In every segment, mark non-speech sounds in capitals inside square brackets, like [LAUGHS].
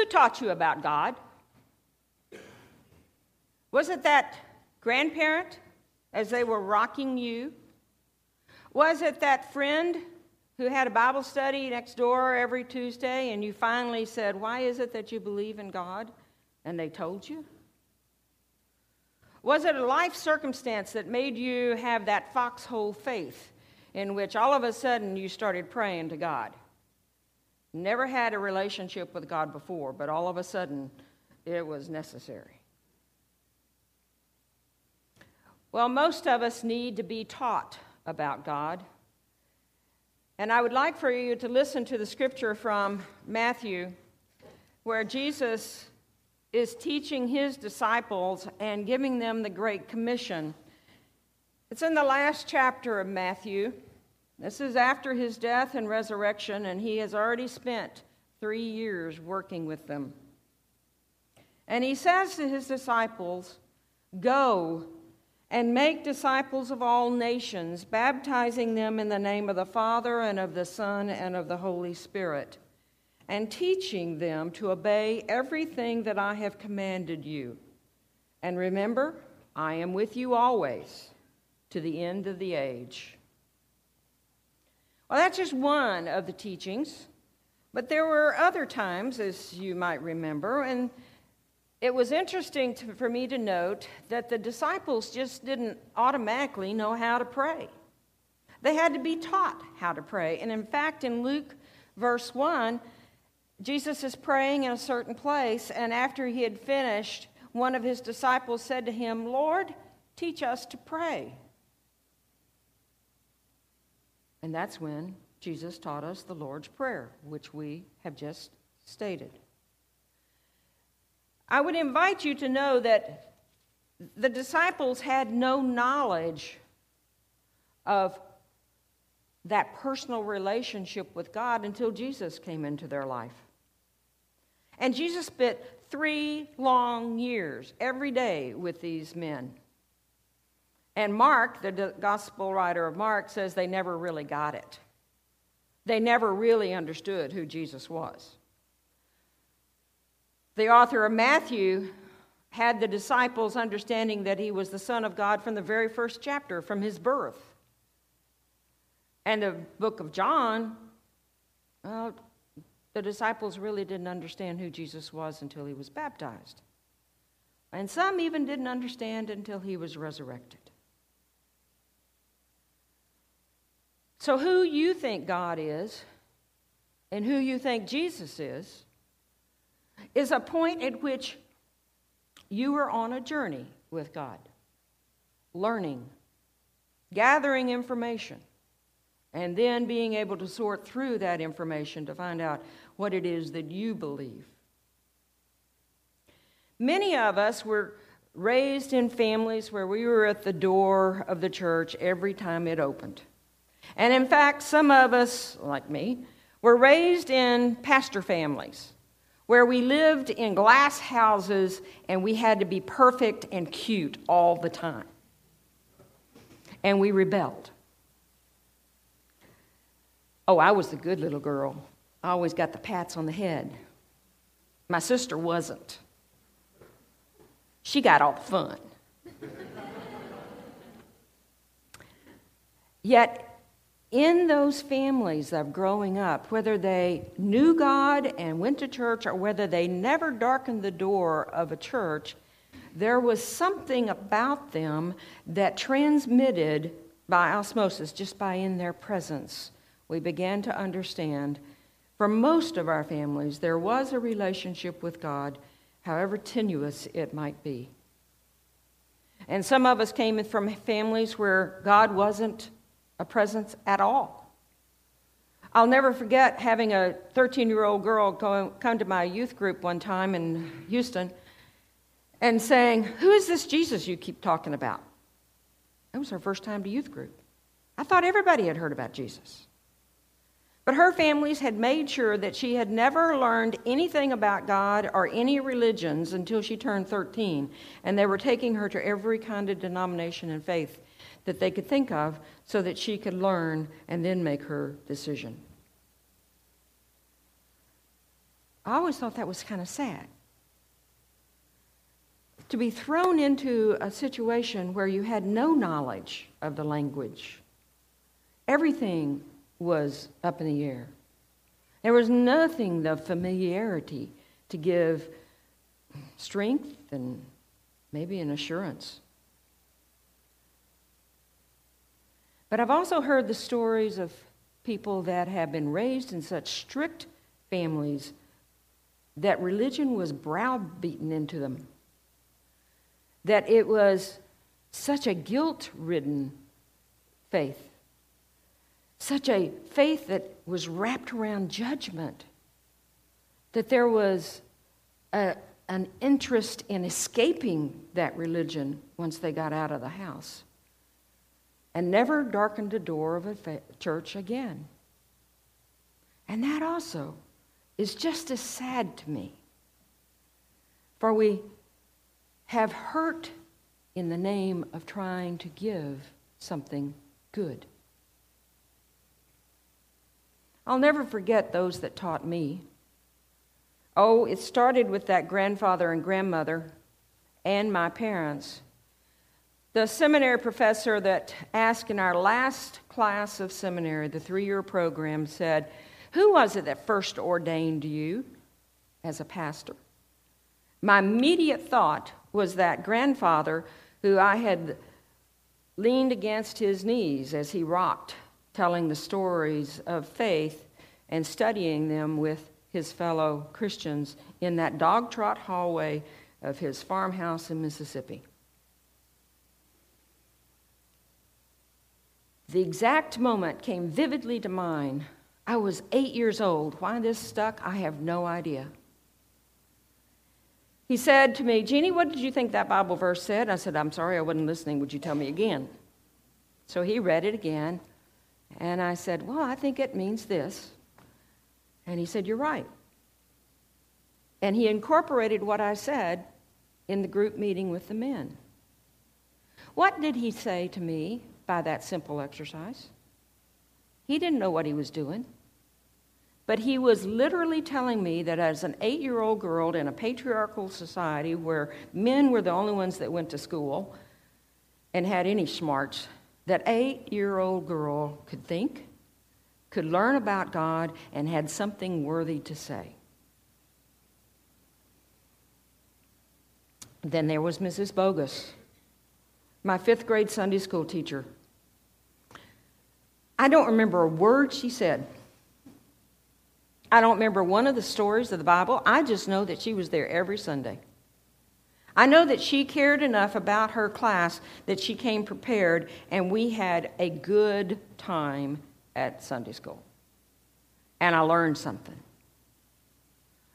Who taught you about God? Was it that grandparent as they were rocking you? Was it that friend who had a Bible study next door every Tuesday and you finally said, Why is it that you believe in God? And they told you? Was it a life circumstance that made you have that foxhole faith in which all of a sudden you started praying to God? Never had a relationship with God before, but all of a sudden it was necessary. Well, most of us need to be taught about God. And I would like for you to listen to the scripture from Matthew, where Jesus is teaching his disciples and giving them the Great Commission. It's in the last chapter of Matthew. This is after his death and resurrection, and he has already spent three years working with them. And he says to his disciples, Go and make disciples of all nations, baptizing them in the name of the Father and of the Son and of the Holy Spirit, and teaching them to obey everything that I have commanded you. And remember, I am with you always to the end of the age. Well, that's just one of the teachings, but there were other times, as you might remember, and it was interesting to, for me to note that the disciples just didn't automatically know how to pray. They had to be taught how to pray. And in fact, in Luke verse 1, Jesus is praying in a certain place, and after he had finished, one of his disciples said to him, Lord, teach us to pray. And that's when Jesus taught us the Lord's Prayer, which we have just stated. I would invite you to know that the disciples had no knowledge of that personal relationship with God until Jesus came into their life. And Jesus spent three long years every day with these men. And Mark, the gospel writer of Mark, says they never really got it. They never really understood who Jesus was. The author of Matthew had the disciples understanding that he was the Son of God from the very first chapter, from his birth. And the book of John, well, the disciples really didn't understand who Jesus was until he was baptized. And some even didn't understand until he was resurrected. So, who you think God is and who you think Jesus is is a point at which you are on a journey with God, learning, gathering information, and then being able to sort through that information to find out what it is that you believe. Many of us were raised in families where we were at the door of the church every time it opened. And in fact, some of us, like me, were raised in pastor families where we lived in glass houses and we had to be perfect and cute all the time. And we rebelled. Oh, I was the good little girl. I always got the pats on the head. My sister wasn't. She got all the fun. [LAUGHS] Yet in those families of growing up, whether they knew God and went to church or whether they never darkened the door of a church, there was something about them that transmitted by osmosis, just by in their presence. We began to understand for most of our families, there was a relationship with God, however tenuous it might be. And some of us came from families where God wasn't a presence at all. I'll never forget having a 13 year old girl go, come to my youth group one time in Houston and saying, Who is this Jesus you keep talking about? That was her first time to youth group. I thought everybody had heard about Jesus. But her families had made sure that she had never learned anything about God or any religions until she turned 13, and they were taking her to every kind of denomination and faith that they could think of so that she could learn and then make her decision. I always thought that was kind of sad. To be thrown into a situation where you had no knowledge of the language, everything was up in the air. There was nothing of familiarity to give strength and maybe an assurance. But I've also heard the stories of people that have been raised in such strict families that religion was browbeaten into them, that it was such a guilt ridden faith, such a faith that was wrapped around judgment, that there was a, an interest in escaping that religion once they got out of the house and never darkened the door of a church again. And that also is just as sad to me. For we have hurt in the name of trying to give something good. I'll never forget those that taught me. Oh, it started with that grandfather and grandmother and my parents the seminary professor that asked in our last class of seminary, the three year program, said, Who was it that first ordained you as a pastor? My immediate thought was that grandfather who I had leaned against his knees as he rocked, telling the stories of faith and studying them with his fellow Christians in that dog trot hallway of his farmhouse in Mississippi. The exact moment came vividly to mind. I was eight years old. Why this stuck, I have no idea. He said to me, Jeannie, what did you think that Bible verse said? I said, I'm sorry, I wasn't listening. Would you tell me again? So he read it again, and I said, Well, I think it means this. And he said, You're right. And he incorporated what I said in the group meeting with the men. What did he say to me by that simple exercise. He didn't know what he was doing. But he was literally telling me that as an eight year old girl in a patriarchal society where men were the only ones that went to school and had any smarts, that eight year old girl could think, could learn about God, and had something worthy to say. Then there was Mrs. Bogus, my fifth grade Sunday school teacher. I don't remember a word she said. I don't remember one of the stories of the Bible. I just know that she was there every Sunday. I know that she cared enough about her class that she came prepared, and we had a good time at Sunday school. And I learned something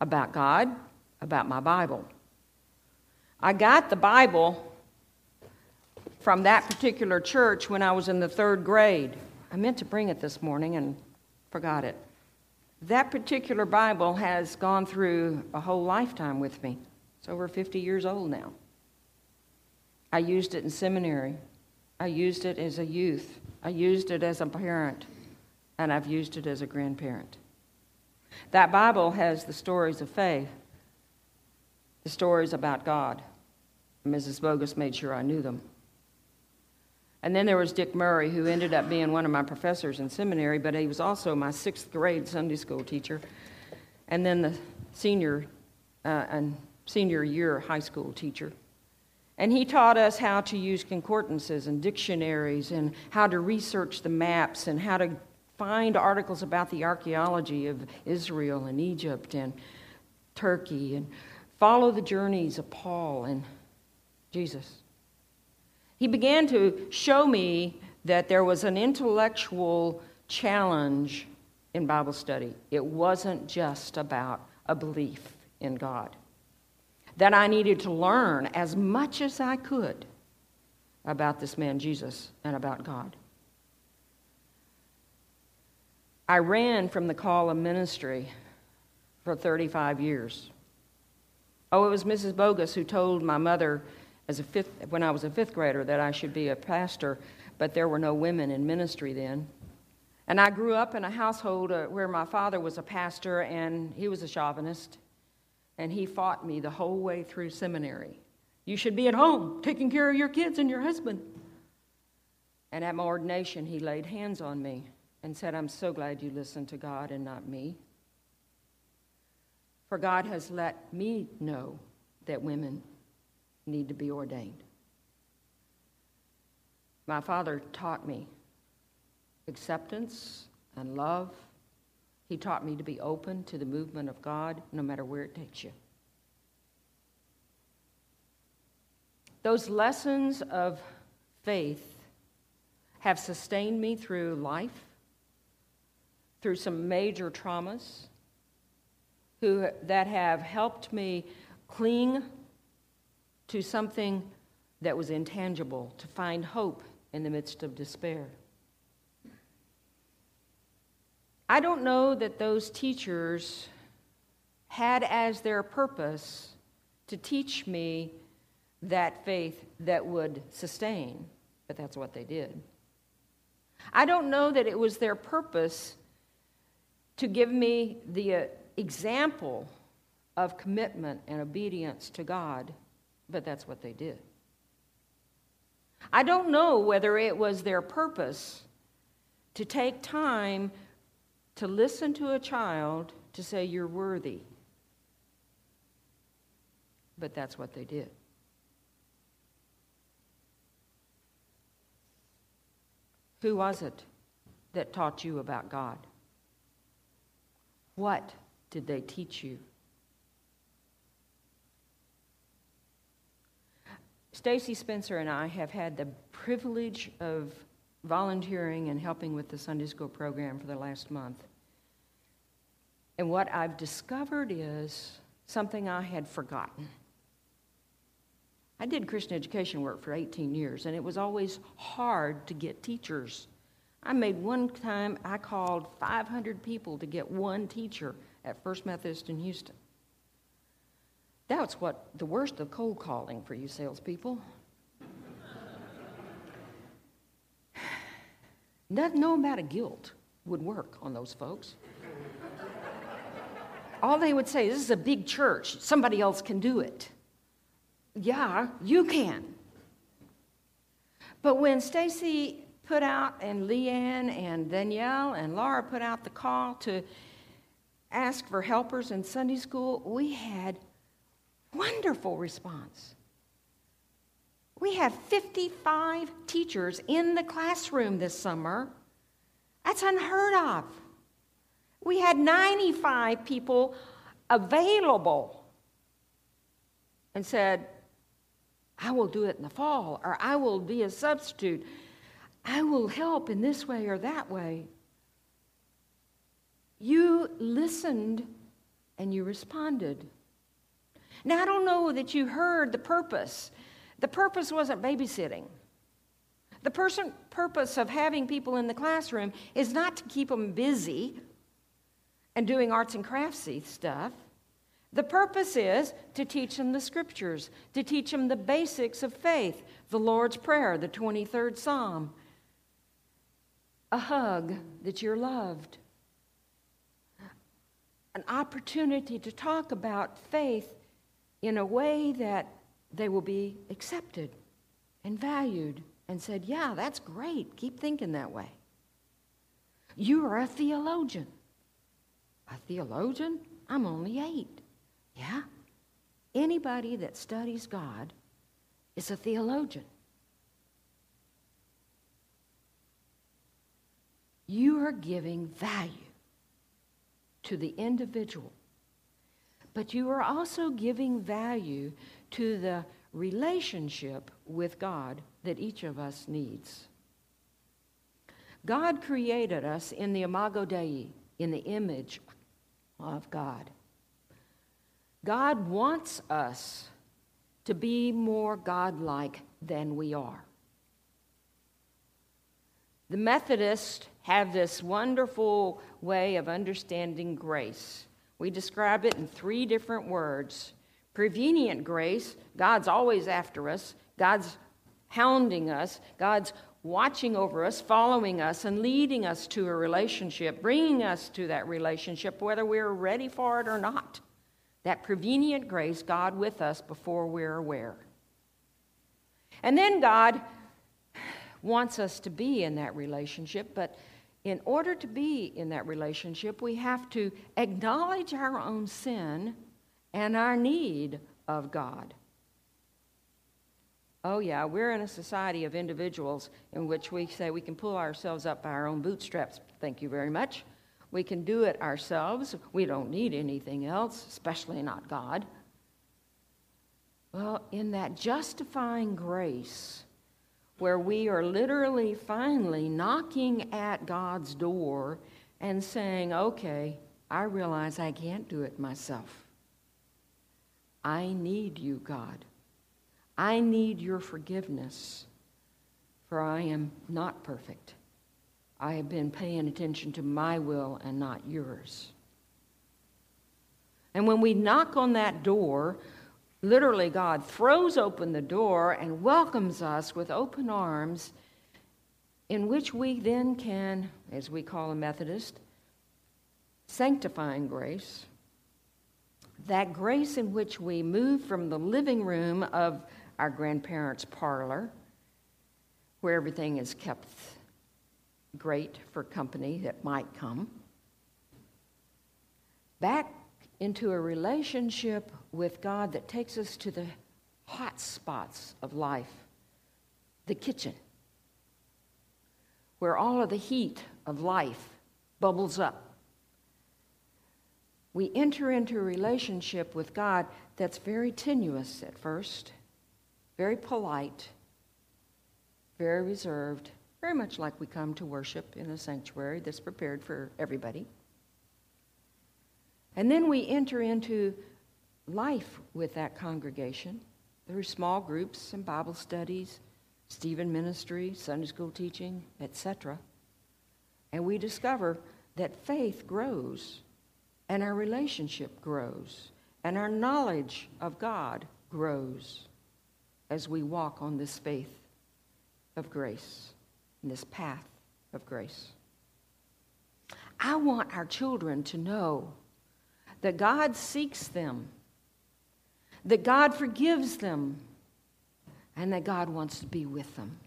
about God, about my Bible. I got the Bible from that particular church when I was in the third grade. I meant to bring it this morning and forgot it. That particular Bible has gone through a whole lifetime with me. It's over 50 years old now. I used it in seminary. I used it as a youth. I used it as a parent. And I've used it as a grandparent. That Bible has the stories of faith, the stories about God. Mrs. Bogus made sure I knew them. And then there was Dick Murray, who ended up being one of my professors in seminary, but he was also my sixth grade Sunday school teacher. And then the senior uh, and senior year high school teacher. And he taught us how to use concordances and dictionaries and how to research the maps and how to find articles about the archaeology of Israel and Egypt and Turkey and follow the journeys of Paul and Jesus. He began to show me that there was an intellectual challenge in Bible study. It wasn't just about a belief in God. That I needed to learn as much as I could about this man Jesus and about God. I ran from the call of ministry for 35 years. Oh, it was Mrs. Bogus who told my mother as a fifth, when I was a fifth grader that I should be a pastor, but there were no women in ministry then. And I grew up in a household uh, where my father was a pastor and he was a chauvinist. And he fought me the whole way through seminary. You should be at home taking care of your kids and your husband. And at my ordination, he laid hands on me and said, I'm so glad you listened to God and not me. For God has let me know that women need to be ordained. My father taught me acceptance and love. He taught me to be open to the movement of God no matter where it takes you. Those lessons of faith have sustained me through life, through some major traumas, who, that have helped me cling to something that was intangible, to find hope in the midst of despair. I don't know that those teachers had as their purpose to teach me that faith that would sustain, but that's what they did. I don't know that it was their purpose to give me the uh, example of commitment and obedience to God, but that's what they did. I don't know whether it was their purpose to take time to listen to a child to say, You're worthy. But that's what they did. Who was it that taught you about God? What did they teach you? Stacy Spencer and I have had the privilege of volunteering and helping with the Sunday school program for the last month. And what I've discovered is something I had forgotten. I did Christian education work for 18 years, and it was always hard to get teachers. I made one time, I called 500 people to get one teacher at First Methodist in Houston. That's what the worst of cold calling for you salespeople. No amount of guilt would work on those folks. All they would say, is This is a big church. Somebody else can do it. Yeah, you can. But when Stacy put out, and Leanne and Danielle and Laura put out the call to ask for helpers in Sunday school, we had wonderful response. We have 55 teachers in the classroom this summer. That's unheard of. We had 95 people available and said, I will do it in the fall, or I will be a substitute. I will help in this way or that way. You listened and you responded. Now, I don't know that you heard the purpose. The purpose wasn't babysitting. The person, purpose of having people in the classroom is not to keep them busy and doing arts and craftsy stuff. The purpose is to teach them the scriptures, to teach them the basics of faith, the Lord's Prayer, the 23rd Psalm, a hug that you're loved, an opportunity to talk about faith in a way that they will be accepted and valued and said, Yeah, that's great. Keep thinking that way. You are a theologian. A theologian? I'm only eight. Yeah? Anybody that studies God is a theologian. You are giving value to the individual, but you are also giving value to the relationship with God that each of us needs. God created us in the imago Dei, in the image of God. God wants us to be more godlike than we are. The Methodists have this wonderful way of understanding grace. We describe it in three different words prevenient grace, God's always after us, God's hounding us, God's watching over us, following us, and leading us to a relationship, bringing us to that relationship, whether we're ready for it or not. That prevenient grace, God with us before we're aware. And then God wants us to be in that relationship, but in order to be in that relationship, we have to acknowledge our own sin and our need of God. Oh, yeah, we're in a society of individuals in which we say we can pull ourselves up by our own bootstraps. Thank you very much. We can do it ourselves. We don't need anything else, especially not God. Well, in that justifying grace, where we are literally finally knocking at God's door and saying, okay, I realize I can't do it myself. I need you, God. I need your forgiveness, for I am not perfect. I have been paying attention to my will and not yours. And when we knock on that door, literally, God throws open the door and welcomes us with open arms, in which we then can, as we call a Methodist, sanctifying grace. That grace in which we move from the living room of our grandparents' parlor, where everything is kept great for company that might come, back into a relationship with God that takes us to the hot spots of life, the kitchen, where all of the heat of life bubbles up. We enter into a relationship with God that's very tenuous at first very polite, very reserved, very much like we come to worship in a sanctuary that's prepared for everybody. And then we enter into life with that congregation through small groups and Bible studies, Stephen ministry, Sunday school teaching, etc. And we discover that faith grows and our relationship grows and our knowledge of God grows as we walk on this faith of grace, in this path of grace. I want our children to know that God seeks them, that God forgives them, and that God wants to be with them.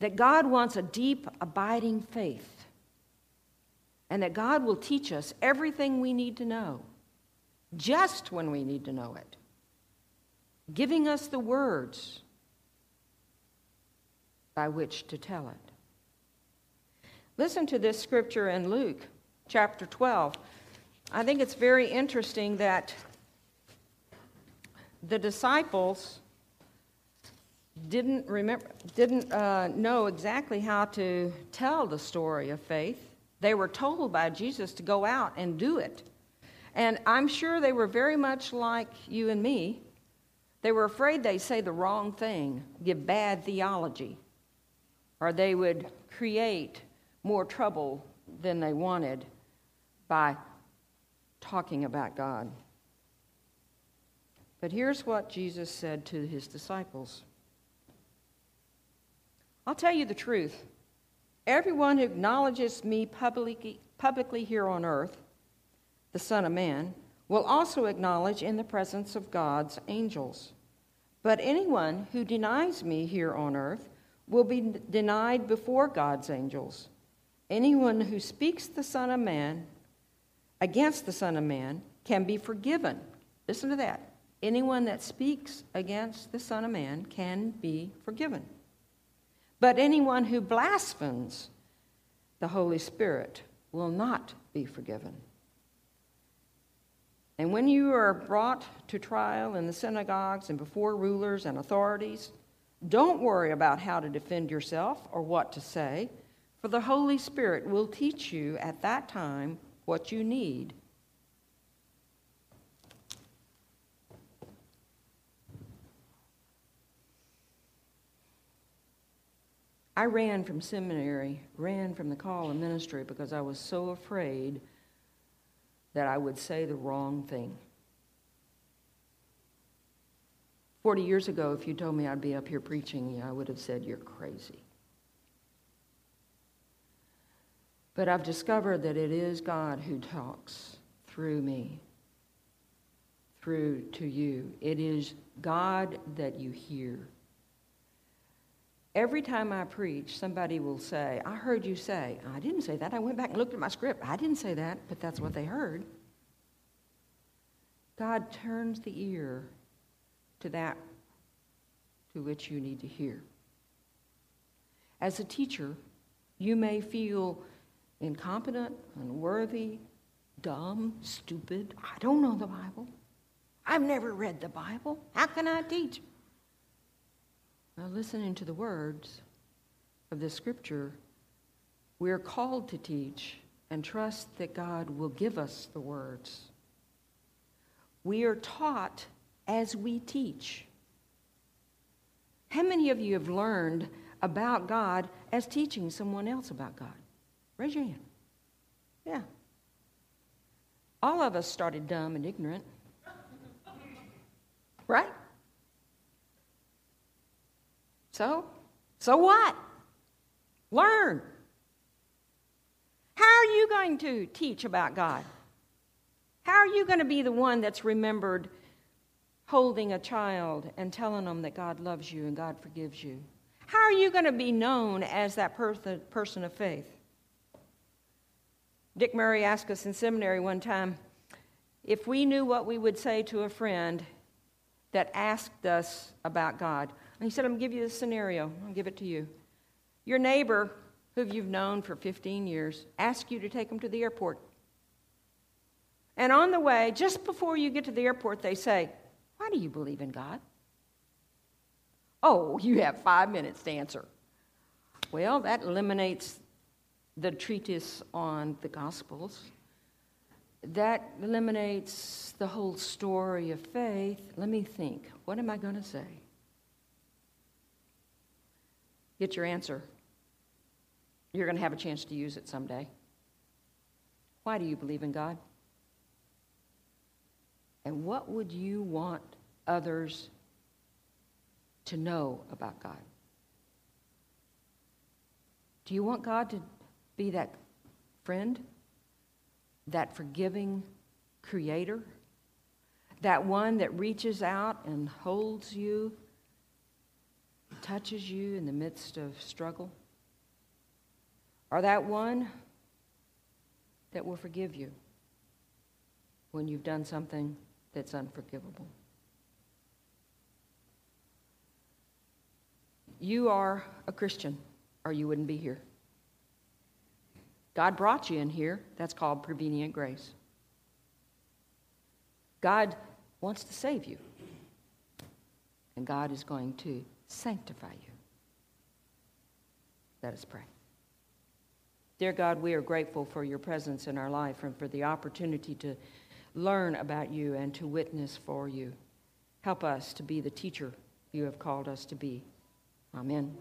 That God wants a deep, abiding faith, and that God will teach us everything we need to know, just when we need to know it giving us the words by which to tell it. Listen to this scripture in Luke chapter 12. I think it's very interesting that the disciples didn't remember didn't uh, know exactly how to tell the story of faith. They were told by jesus to go out and do it. And i'm sure they were very much like you and me. They were afraid they'd say the wrong thing, give bad theology, or they would create more trouble than they wanted by talking about God. But here's what Jesus said to his disciples I'll tell you the truth. Everyone who acknowledges me publicly, publicly here on earth, the Son of Man, will also acknowledge in the presence of God's angels. But anyone who denies me here on earth will be denied before God's angels. Anyone who speaks the Son of Man against the Son of Man can be forgiven. Listen to that. Anyone that speaks against the Son of Man can be forgiven. But anyone who blasphemes the Holy Spirit will not be forgiven. And when you are brought to trial in the synagogues and before rulers and authorities, don't worry about how to defend yourself or what to say, for the Holy Spirit will teach you at that time what you need. I ran from seminary, ran from the call of ministry because I was so afraid that I would say the wrong thing. 40 years ago, if you told me I'd be up here preaching, I would have said, You're crazy. But I've discovered that it is God who talks through me, through to you. It is God that you hear. Every time I preach, somebody will say, I heard you say. I didn't say that. I went back and looked at my script. I didn't say that, but that's what they heard. God turns the ear to that to which you need to hear. As a teacher, you may feel incompetent, unworthy, dumb, stupid. I don't know the Bible. I've never read the Bible. How can I teach? Now, listening to the words of the scripture, we are called to teach and trust that God will give us the words. We are taught as we teach. How many of you have learned about God as teaching someone else about God? Raise your hand. Yeah. All of us started dumb and ignorant. [LAUGHS] Right? So, so what? Learn. How are you going to teach about God? How are you going to be the one that's remembered holding a child and telling them that God loves you and God forgives you? How are you going to be known as that person of faith? Dick Murray asked us in seminary one time if we knew what we would say to a friend that asked us about God. And he said, I'm going to give you this scenario. I'll give it to you. Your neighbor, who you've known for 15 years, asks you to take him to the airport. And on the way, just before you get to the airport, they say, Why do you believe in God? Oh, you have five minutes to answer. Well, that eliminates the treatise on the Gospels. That eliminates the whole story of faith. Let me think. What am I going to say? Get your answer. You're going to have a chance to use it someday. Why do you believe in God? And what would you want others to know about God? Do you want God to be that friend, that forgiving creator, that one that reaches out and holds you, touches you in the midst of struggle? Or that one that will forgive you when you've done something that's unforgivable. You are a Christian, or you wouldn't be here. God brought you in here. That's called prevenient grace. God wants to save you, and God is going to sanctify you. Let us pray. Dear God, we are grateful for your presence in our life and for the opportunity to learn about you and to witness for you. Help us to be the teacher you have called us to be. Amen.